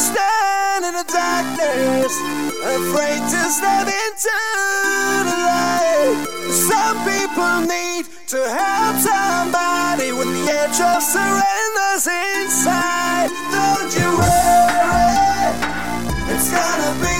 stand in the darkness, afraid to step into the light. Some people need to help somebody with the edge of surrender's inside. Don't you worry, it's gonna be.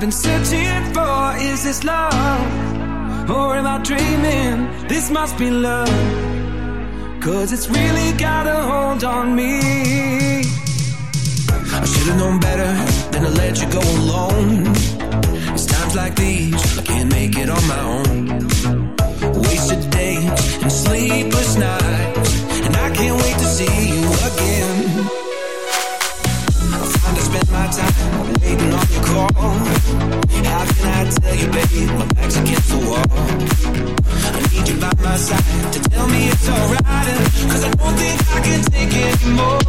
Been searching for? Is this love? Or am I dreaming? This must be love. Cause it's really got a hold on me. I should've known better than to let you go alone. It's times like these, I can't make it on my own. Wasted days and sleepless nights, tell you, baby, my back's against the wall? I need you by my side to tell me it's alright. Cause I don't think I can take it anymore.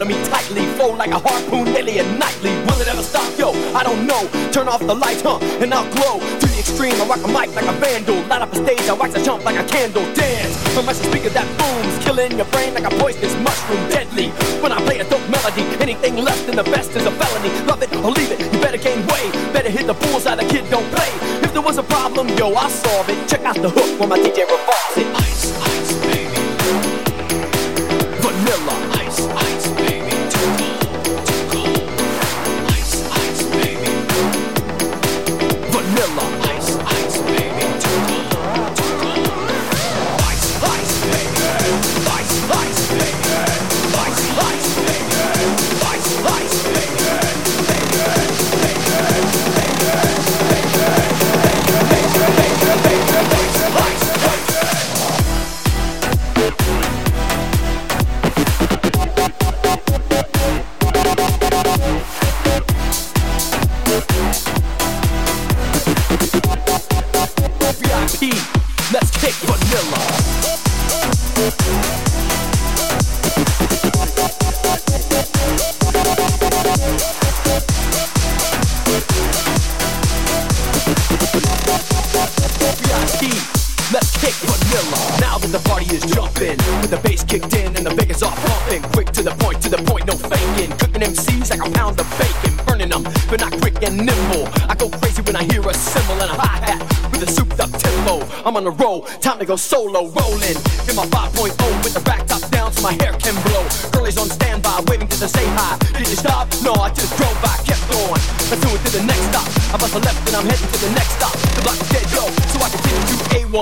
Of me tightly, flow like a harpoon daily and nightly. Will it ever stop? Yo, I don't know. Turn off the lights, huh? And I'll glow to the extreme. I rock a mic like a vandal. Light up a stage, I wax a jump like a candle. Dance from my speaker that booms, killing your brain like a poisonous mushroom. Deadly. When I play a dope melody, anything less than the best is a felony. Love it or leave it. You better gain weight. Better hit the bullseye. The kid don't play. If there was a problem, yo, I'll solve it. Check out the hook when my DJ revolves it.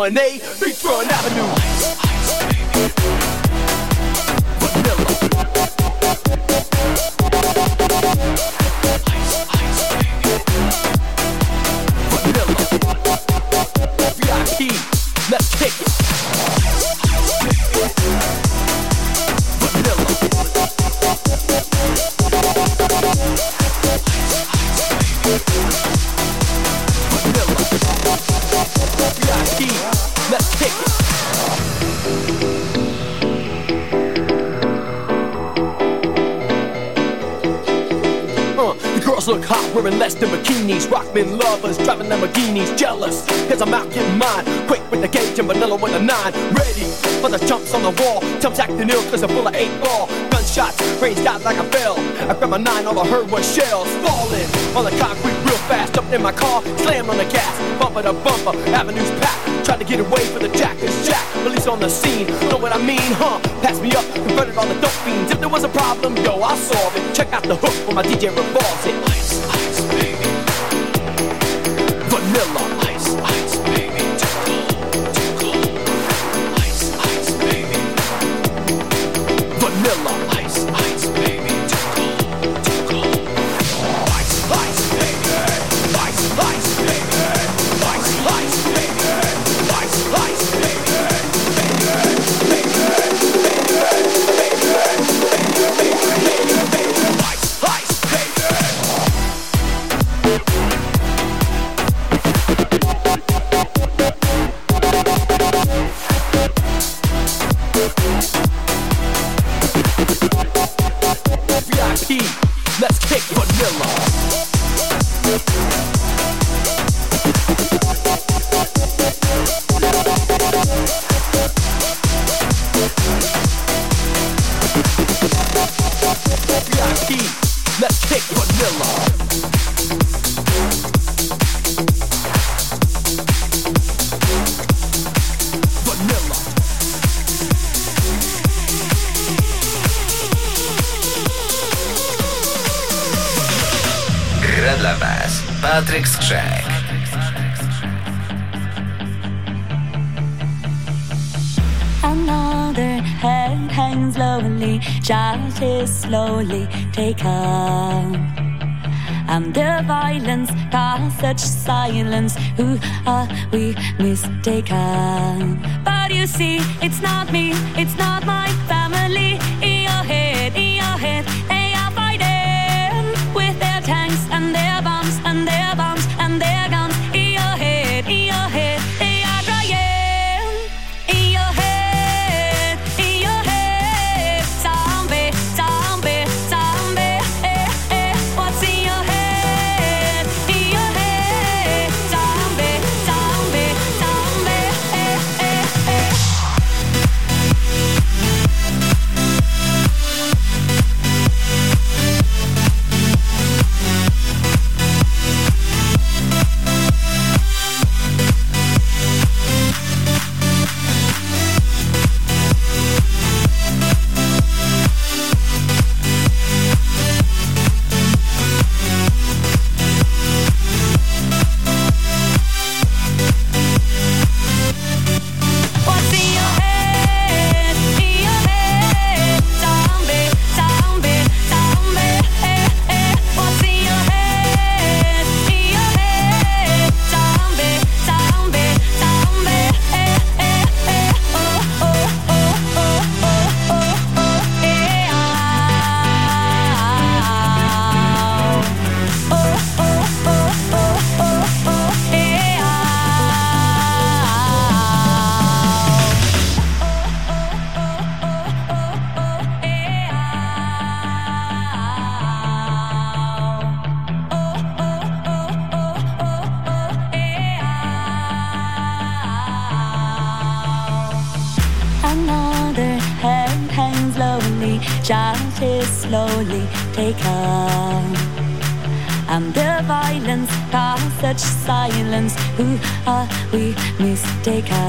To A1A, Beachfront Avenue. Wearing less than bikinis. Rockman lovers, driving Lamborghinis, jealous. Cause I'm out getting mine. Quick with the gauge and vanilla with a nine. Ready for the jumps on the wall. Jumps acting ill cause I'm full of eight ball. Gunshots, raised out like a bell. I grabbed my nine, all I heard was shells falling on the concrete real fast. Jumped in my car, slammed on the gas. Bumper to bumper, avenues packed. Tried to get away from the jack, it's jack. Police on the scene, know what I mean, huh? Pass me up, converted all the dope fiends. If there was a problem, yo, I'll solve it. Check out the hook when my DJ revolves it. Taken. And the violence caused such silence. Who are we mistaken? But you see, it's not me, it's not mistaken?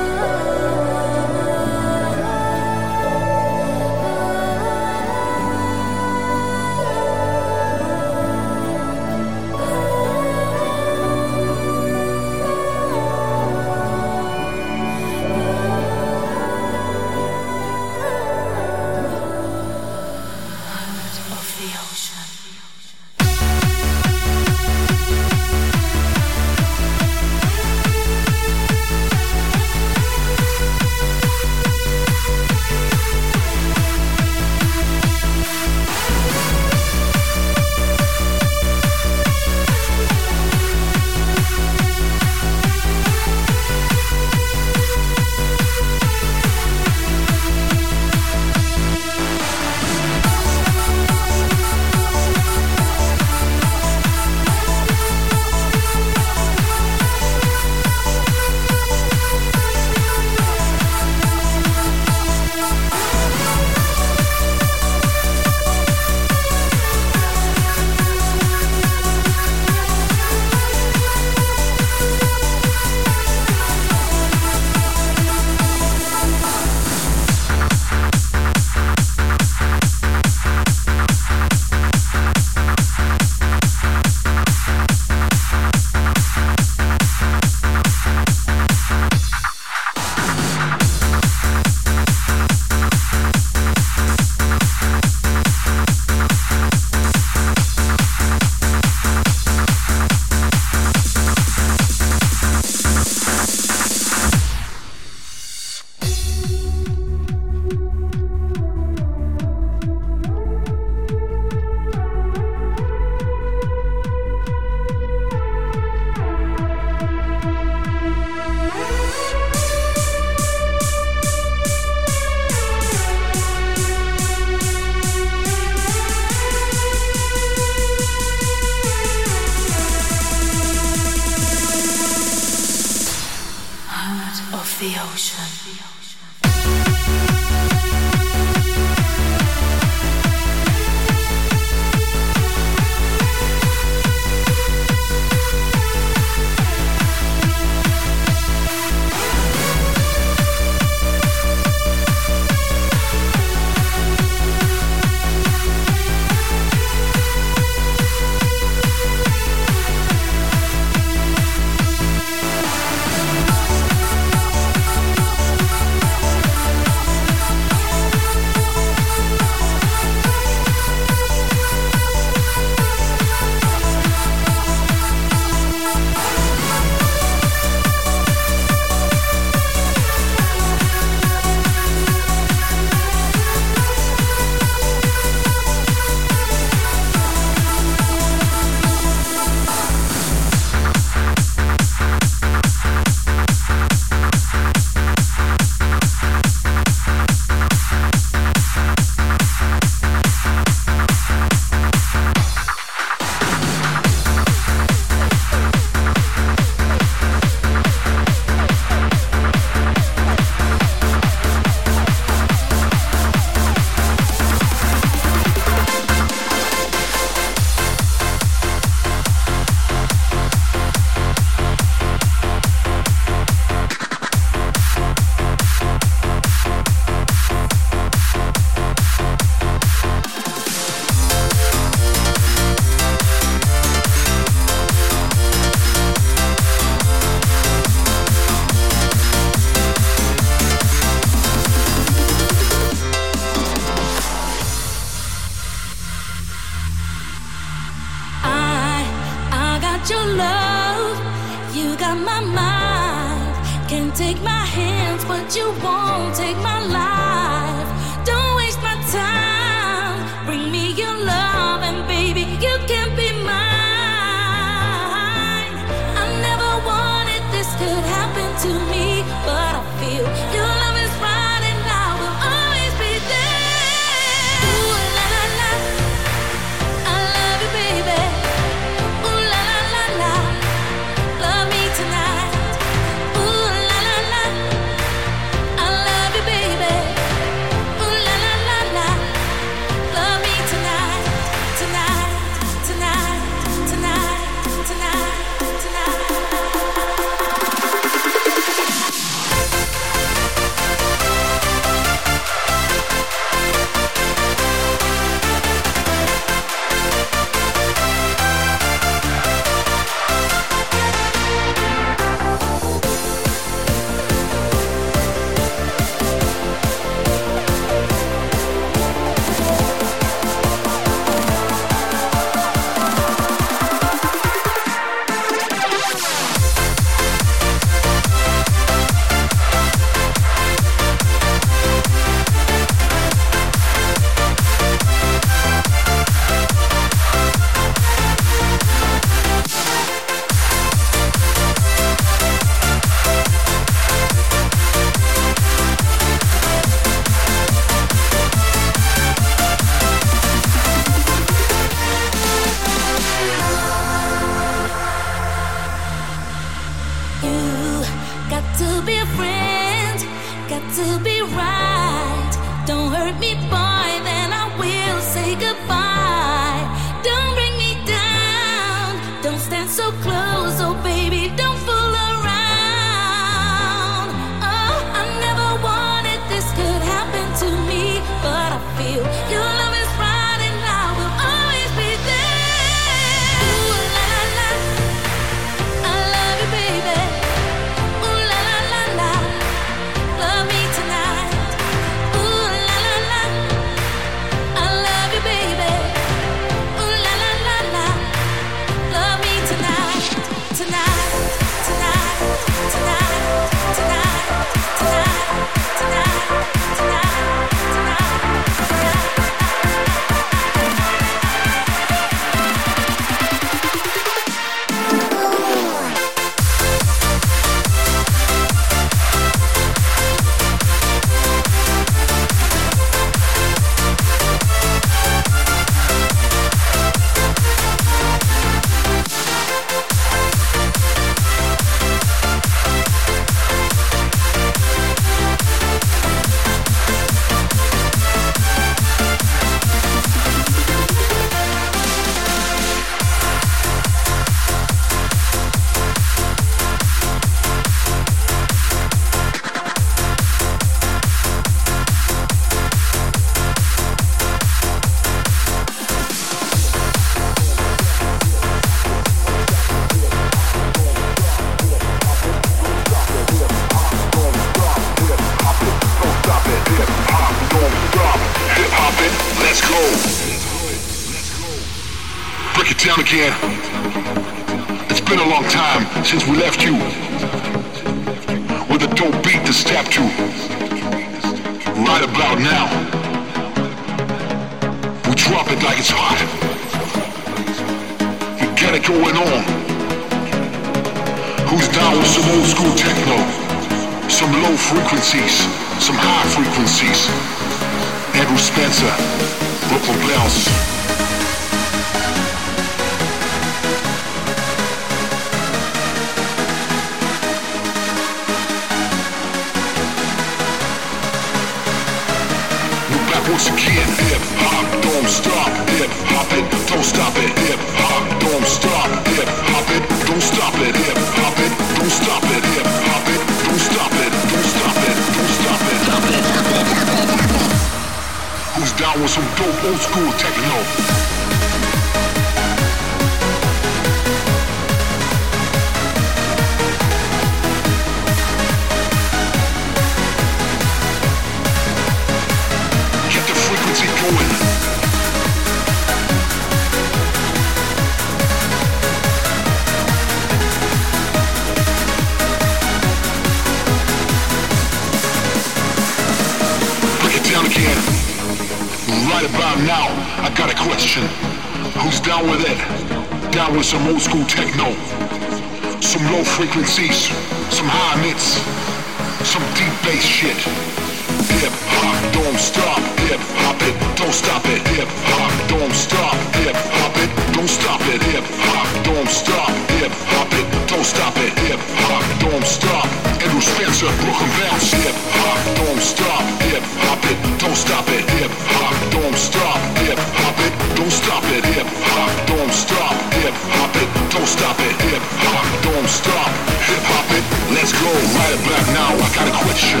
don't stop it. Hip hop, don't stop. Andrew Spencer, Brooklyn Bounce. Hip hop, don't stop. Hip hop it, don't stop it. Hip hop, don't stop. Hip hop it, don't stop it. Hip hop, don't stop. Hip hop it, don't stop it. Hip hop, don't stop. Hip hop it, let's go. Right back now, I got a question.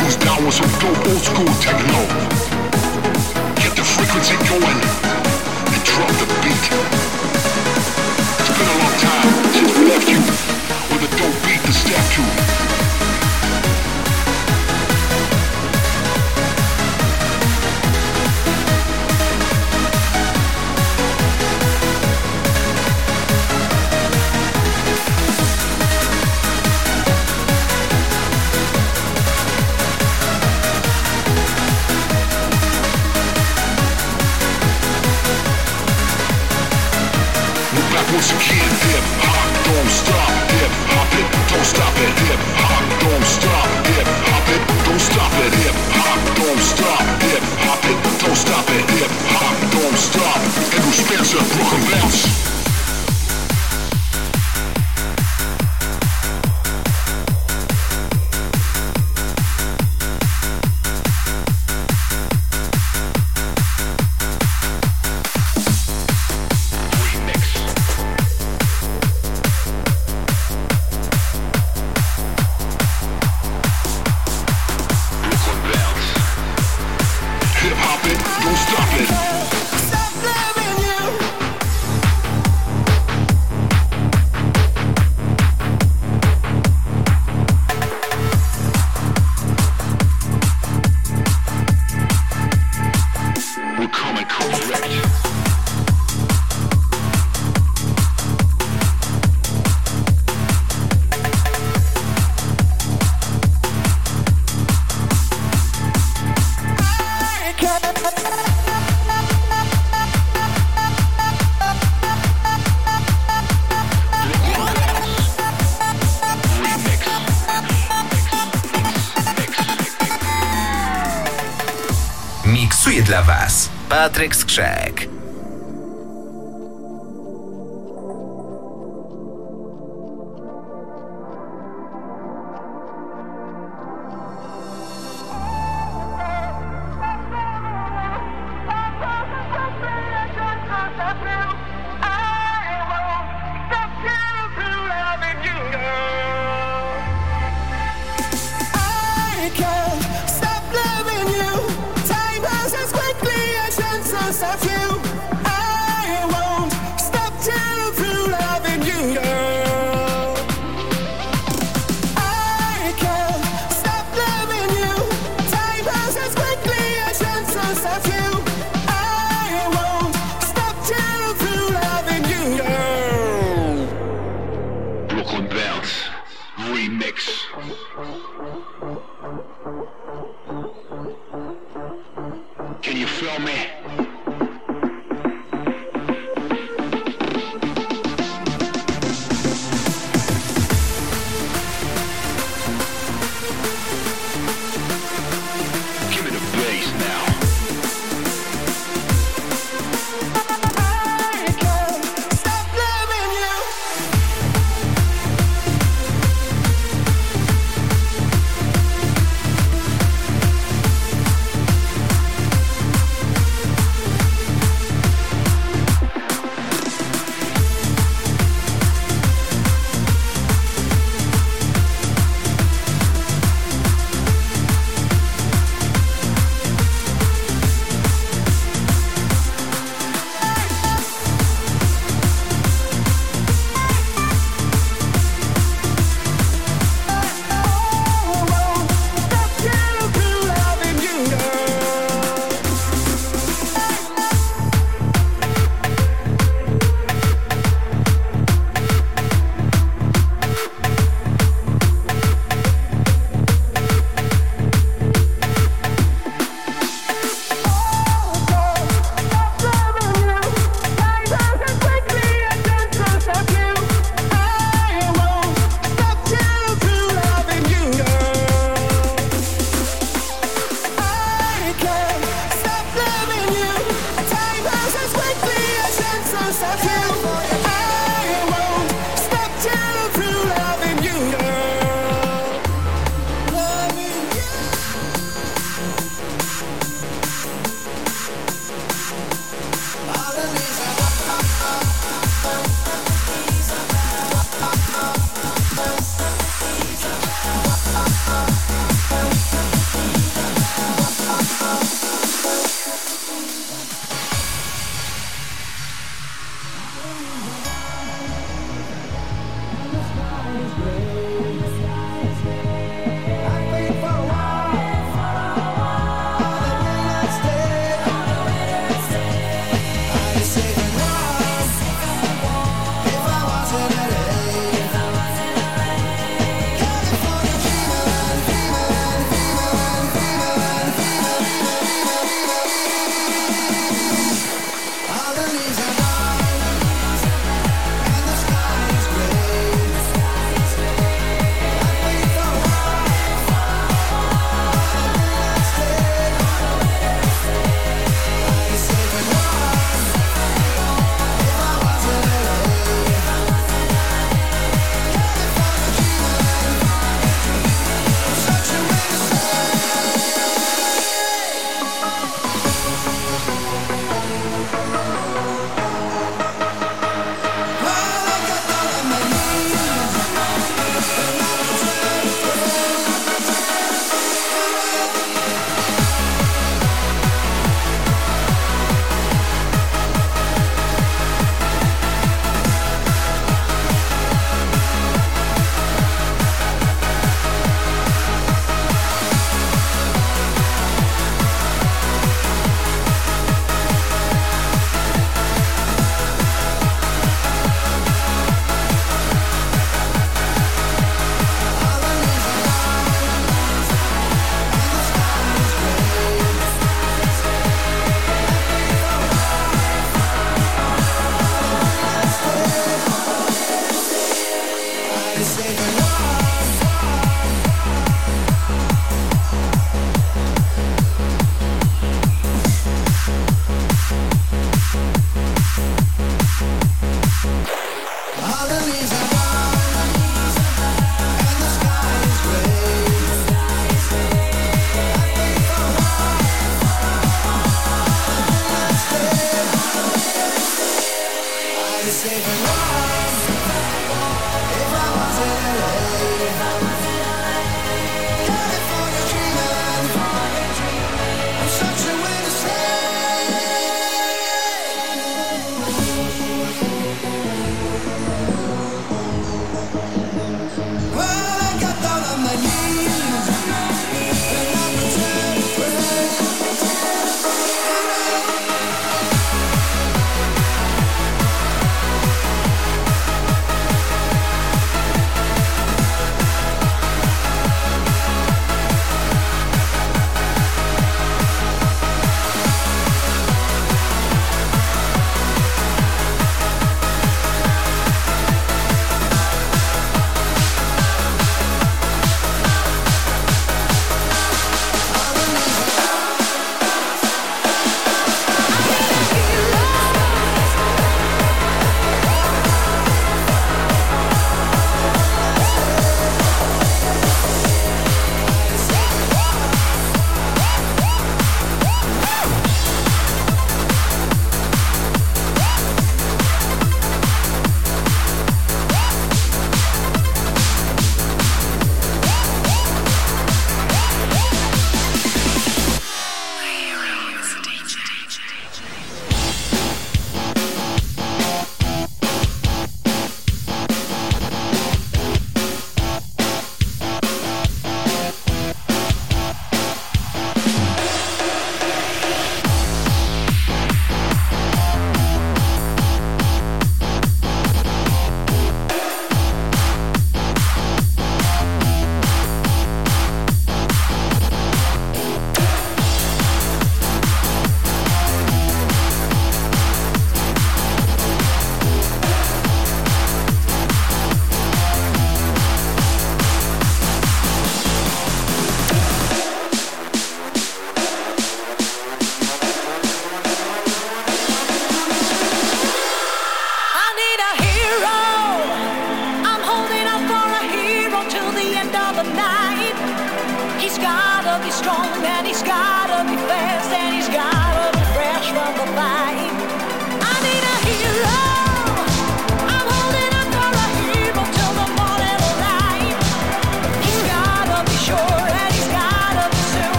Who's down with some dope old school techno? Get the frequency going.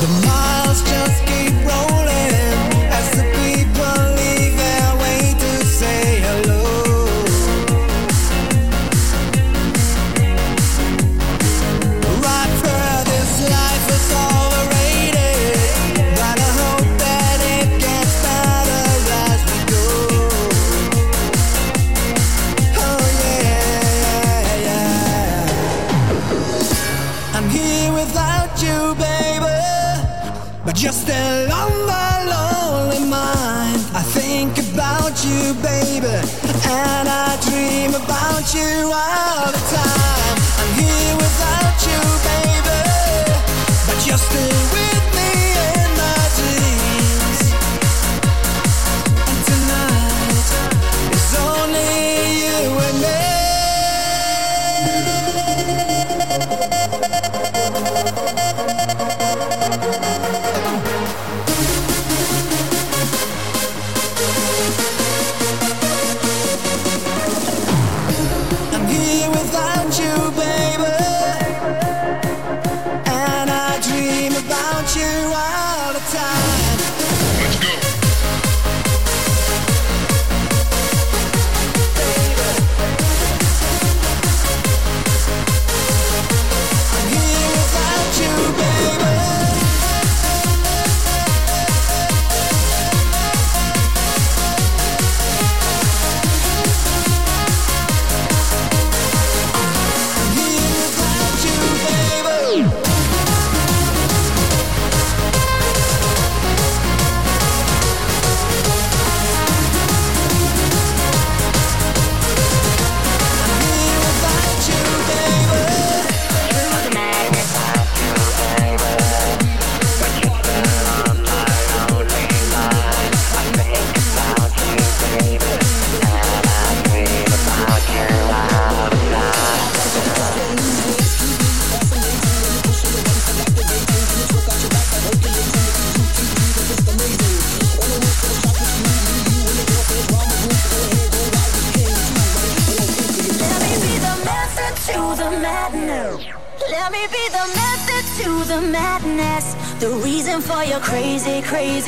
The miles just keep rolling. you're still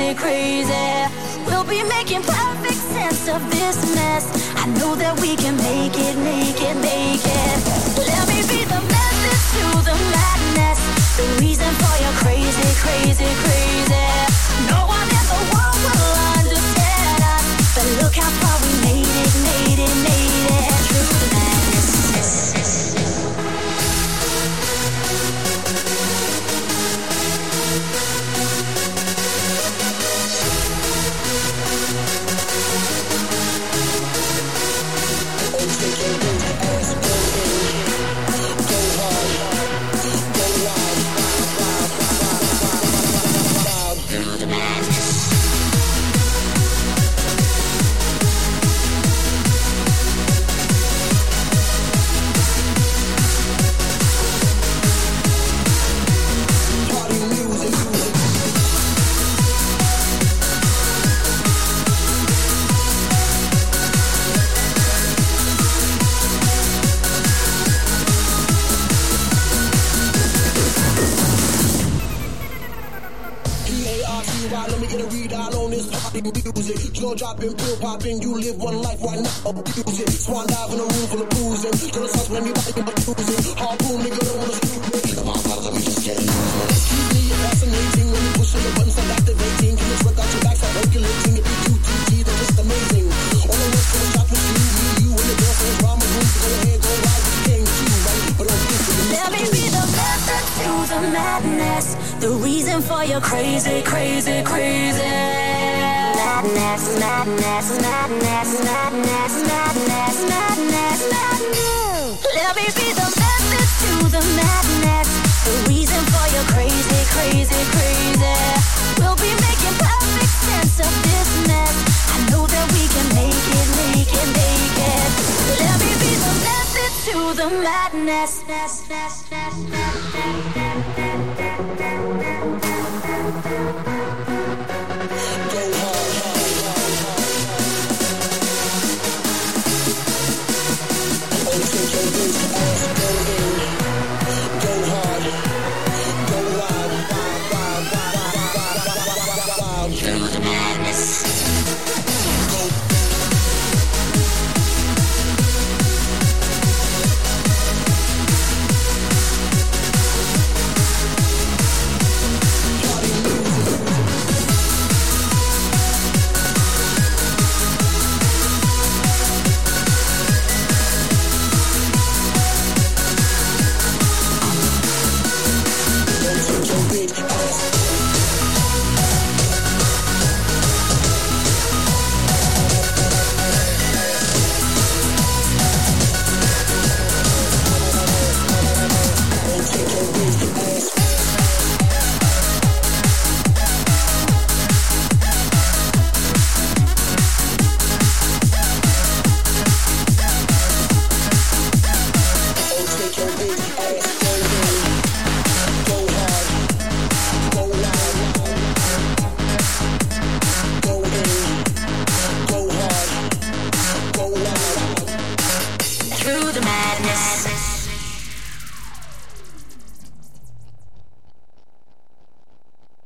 secret. thinking dropping, pill popping. You live one life, why not abuse it? Swan dive in a room full of. Girl, when you get abusing. Harpoon, nigga, don't wanna screw me. Nigga, my bottles, let me just get. Keep me fascinating when you on the buttons, start activating. Can you work out your back, start percolating. If you do just amazing. All the the me, you, and drama room. Go ahead, go ride with the too, right? But don't think for me be the to the madness. The reason for your crazy, crazy, crazy madness, madness, madness, madness, madness, madness, madness. Let me be the method to the madness. The reason for your crazy, crazy, crazy. We'll be making perfect sense of this mess. I know that we can make it, make it, make it. Let me be the method to the madness.